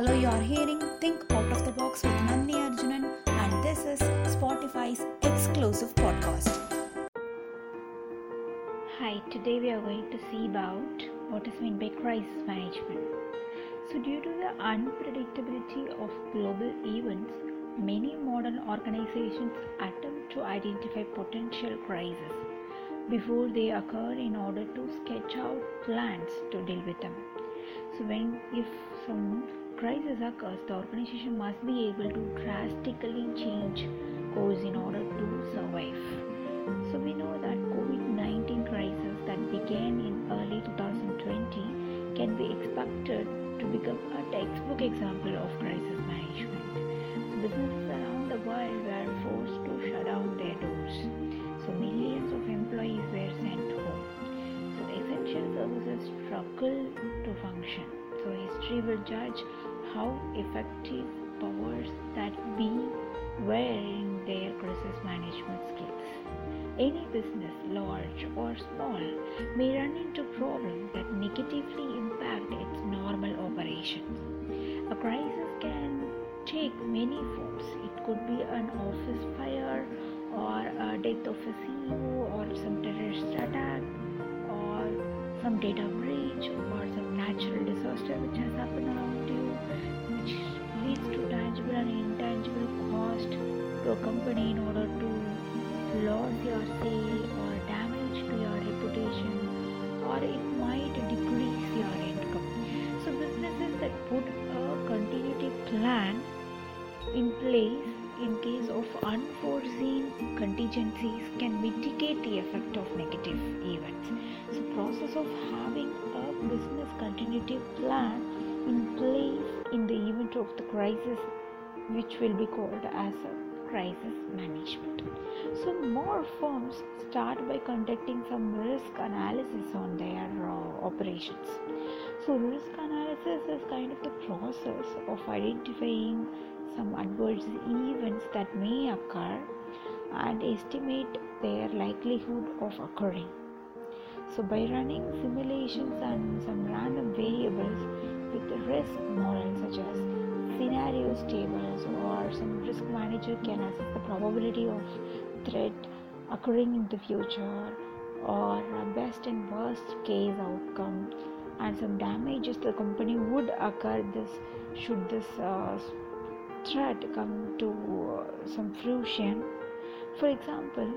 Hello, you are hearing Think Out of the Box with Nandini Arjunan, and this is Spotify's exclusive podcast. Hi, today we are going to see about what is meant by crisis management. So, due to the unpredictability of global events, many modern organizations attempt to identify potential crises before they occur in order to sketch out plans to deal with them. So, when if some crisis occurs, the organization must be able to drastically change course in order to survive. So, we know that COVID 19 crisis that began in early 2020 can be expected to become a textbook example of crisis management. So, businesses around the world were forced to shut down their doors. So, millions of employees were sent home. So, essential services struggled to function. So, history will judge how effective powers that be were in their crisis management skills. Any business, large or small, may run into problems that negatively impact its normal operations. A crisis can take many forms. It could be an office fire, or a death of a CEO, or some terrorist attack, or some data breach, or some natural disaster which has happened around you, which leads to tangible and intangible cost to a company in order to lose your sale or damage to your reputation or it might decrease your income. So businesses that put a continuity plan in place in case of unforeseen contingencies can mitigate the effect of negative events. So process of having a business continuity plan in place in the event of the crisis which will be called as a crisis management. So, more firms start by conducting some risk analysis on their uh, operations. So, risk analysis is kind of the process of identifying some adverse events that may occur and estimate their likelihood of occurring. So, by running simulations and some random variables with the risk models such as scenarios tables or some risk manager can assess the probability of threat occurring in the future or best and worst case outcome and some damages the company would occur this should this uh, threat come to uh, some fruition for example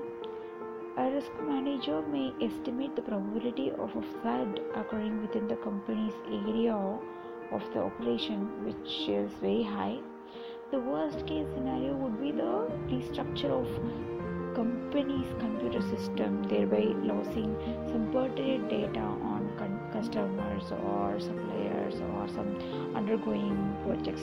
a risk manager may estimate the probability of a flood occurring within the company's area of the operation, which is very high. The worst case scenario would be the restructure of company's computer system, thereby losing some pertinent data customers or suppliers or some undergoing projects.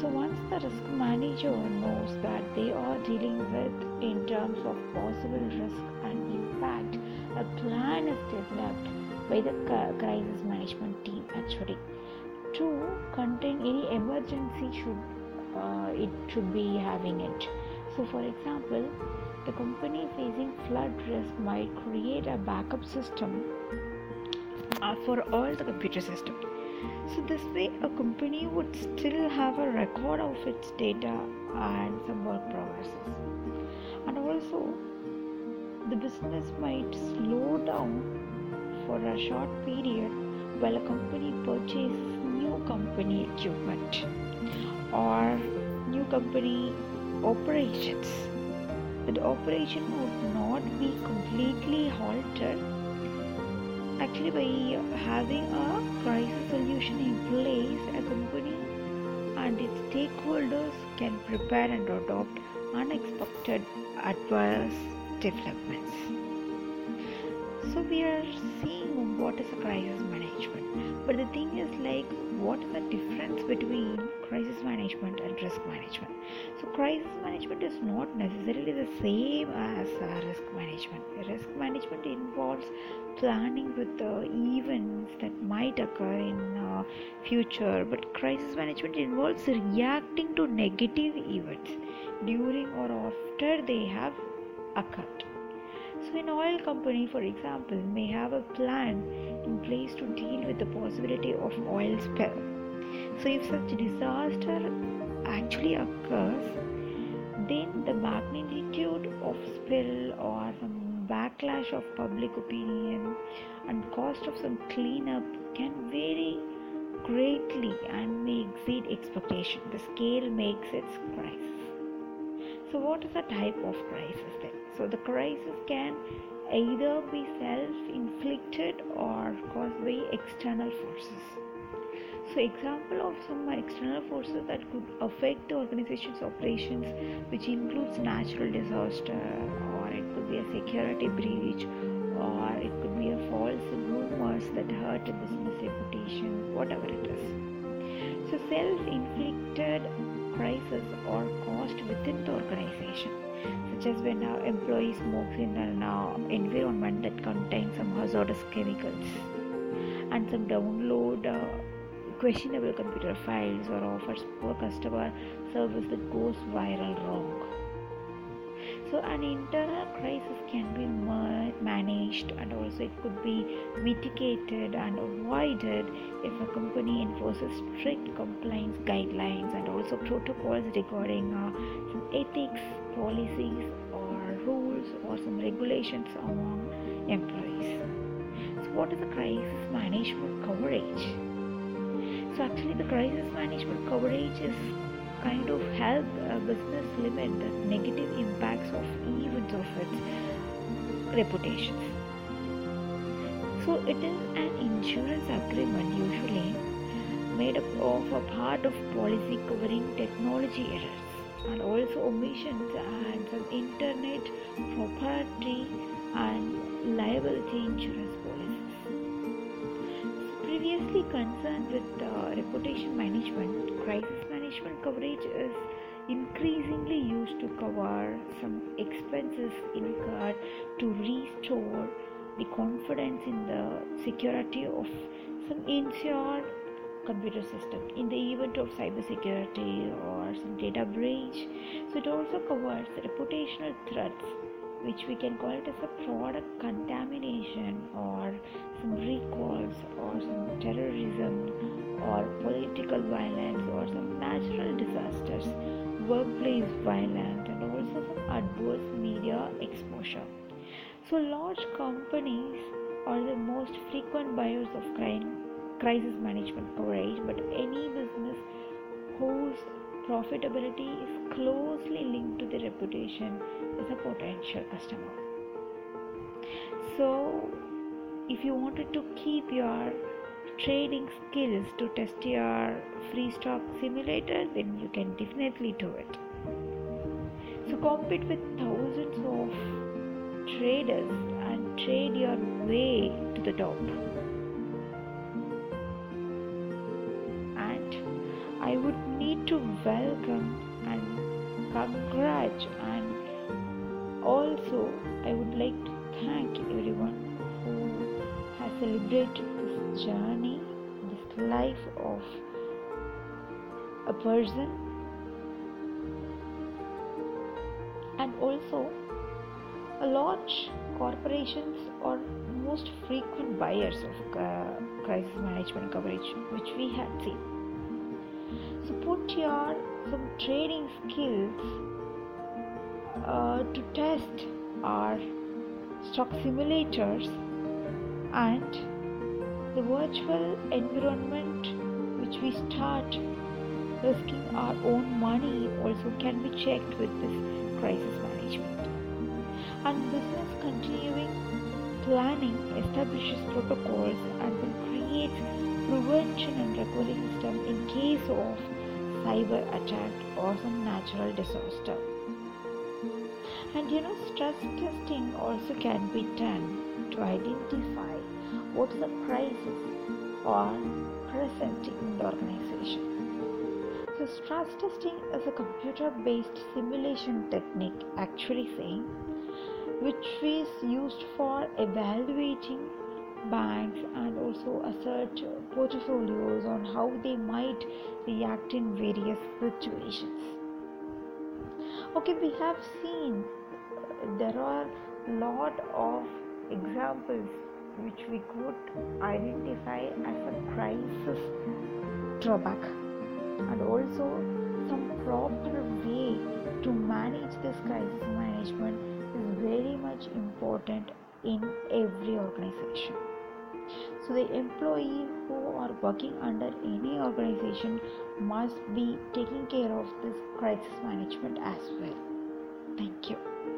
So once the risk manager knows that they are dealing with in terms of possible risk and impact, a plan is developed by the crisis management team actually to contain any emergency should uh, it should be having it. So for example, the company facing flood risk might create a backup system for all the computer systems so, this way, a company would still have a record of its data and some work progresses. And also, the business might slow down for a short period while a company purchases new company equipment or new company operations. The operation would not be completely halted actually by having a crisis solution in place a company and its stakeholders can prepare and adopt unexpected adverse developments. So we are seeing what is a crisis management but the thing is like what is the difference between crisis management and risk management? So crisis management is not necessarily the same as uh, risk management. Risk management involves planning with the events that might occur in uh, future. But crisis management involves reacting to negative events during or after they have occurred an oil company, for example, may have a plan in place to deal with the possibility of an oil spill. So, if such a disaster actually occurs, then the magnitude of spill or some backlash of public opinion and cost of some cleanup can vary greatly and may exceed expectation. The scale makes its crisis. So, what is the type of crisis then? So, the crisis can either be self inflicted or caused by external forces. So, example of some external forces that could affect the organization's operations, which includes natural disaster, or it could be a security breach, or it could be a false rumors that hurt a business reputation, whatever it is. So, self crisis or cost within the organization, such as when an employee smokes in an uh, environment that contains some hazardous chemicals and some download uh, questionable computer files or offers poor customer service that goes viral wrong. So, an internal crisis can be managed and also it could be mitigated and avoided if a company enforces strict compliance guidelines and also protocols regarding uh, some ethics, policies, or rules or some regulations among employees. So, what is the crisis management coverage? So, actually, the crisis management coverage is kind of help a business limit the negative impacts of events of its reputations. So it is an insurance agreement usually made up of a part of policy covering technology errors and also omissions and some internet property and liability insurance policies. Previously concerned with uh, reputation management, crisis management coverage is increasingly used to cover some expenses incurred to restore the confidence in the security of some insured computer system in the event of cybersecurity or some data breach. So it also covers reputational threats which we can call it as a product contamination or some recalls or some terrorism or political violence or some natural disasters, workplace violence, and also some adverse media exposure. So, large companies are the most frequent buyers of crisis management coverage, but any business whose profitability is closely linked to the reputation is a potential customer. So, if you wanted to keep your trading skills to test your free stock simulator, then you can definitely do it. So, compete with thousands of traders and trade your way to the top. And I would need to welcome and congratulate and also, I would like to thank everyone who has celebrated journey, this life of a person, and also a large corporations are most frequent buyers of uh, crisis management coverage, which we had seen. So put your some trading skills uh, to test our stock simulators and the virtual environment which we start risking our own money also can be checked with this crisis management. And business continuing planning establishes protocols and then creates prevention and recovery system in case of cyber attack or some natural disaster. And you know, stress testing also can be done to identify what crisis or present in the organization. So, stress testing is a computer based simulation technique, actually saying, which is used for evaluating banks and also asset portfolios on how they might react in various situations. Okay, we have seen uh, there are lot of examples which we could identify as a crisis drawback. And also some proper way to manage this crisis management is very much important in every organization. So the employee who are working under any organization must be taking care of this crisis management as well. Thank you